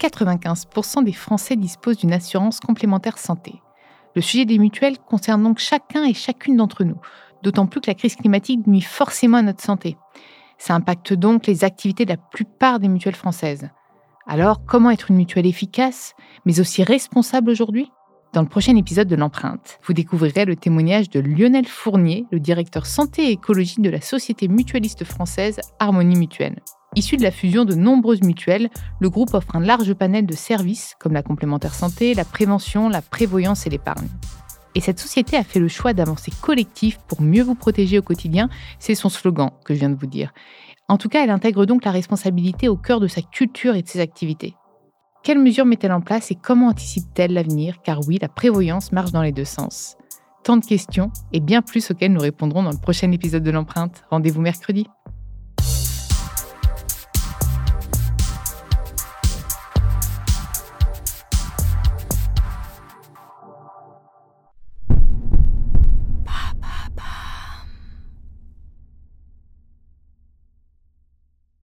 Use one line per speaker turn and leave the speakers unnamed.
95% des Français disposent d'une assurance complémentaire santé. Le sujet des mutuelles concerne donc chacun et chacune d'entre nous, d'autant plus que la crise climatique nuit forcément à notre santé. Ça impacte donc les activités de la plupart des mutuelles françaises. Alors, comment être une mutuelle efficace, mais aussi responsable aujourd'hui? Dans le prochain épisode de l'empreinte, vous découvrirez le témoignage de Lionel Fournier, le directeur santé et écologie de la société mutualiste française Harmonie Mutuelle. Issu de la fusion de nombreuses mutuelles, le groupe offre un large panel de services comme la complémentaire santé, la prévention, la prévoyance et l'épargne. Et cette société a fait le choix d'avancer collectif pour mieux vous protéger au quotidien, c'est son slogan que je viens de vous dire. En tout cas, elle intègre donc la responsabilité au cœur de sa culture et de ses activités. Quelles mesures met-elle en place et comment anticipe-t-elle l'avenir? Car oui, la prévoyance marche dans les deux sens. Tant de questions et bien plus auxquelles nous répondrons dans le prochain épisode de l'empreinte. Rendez-vous mercredi.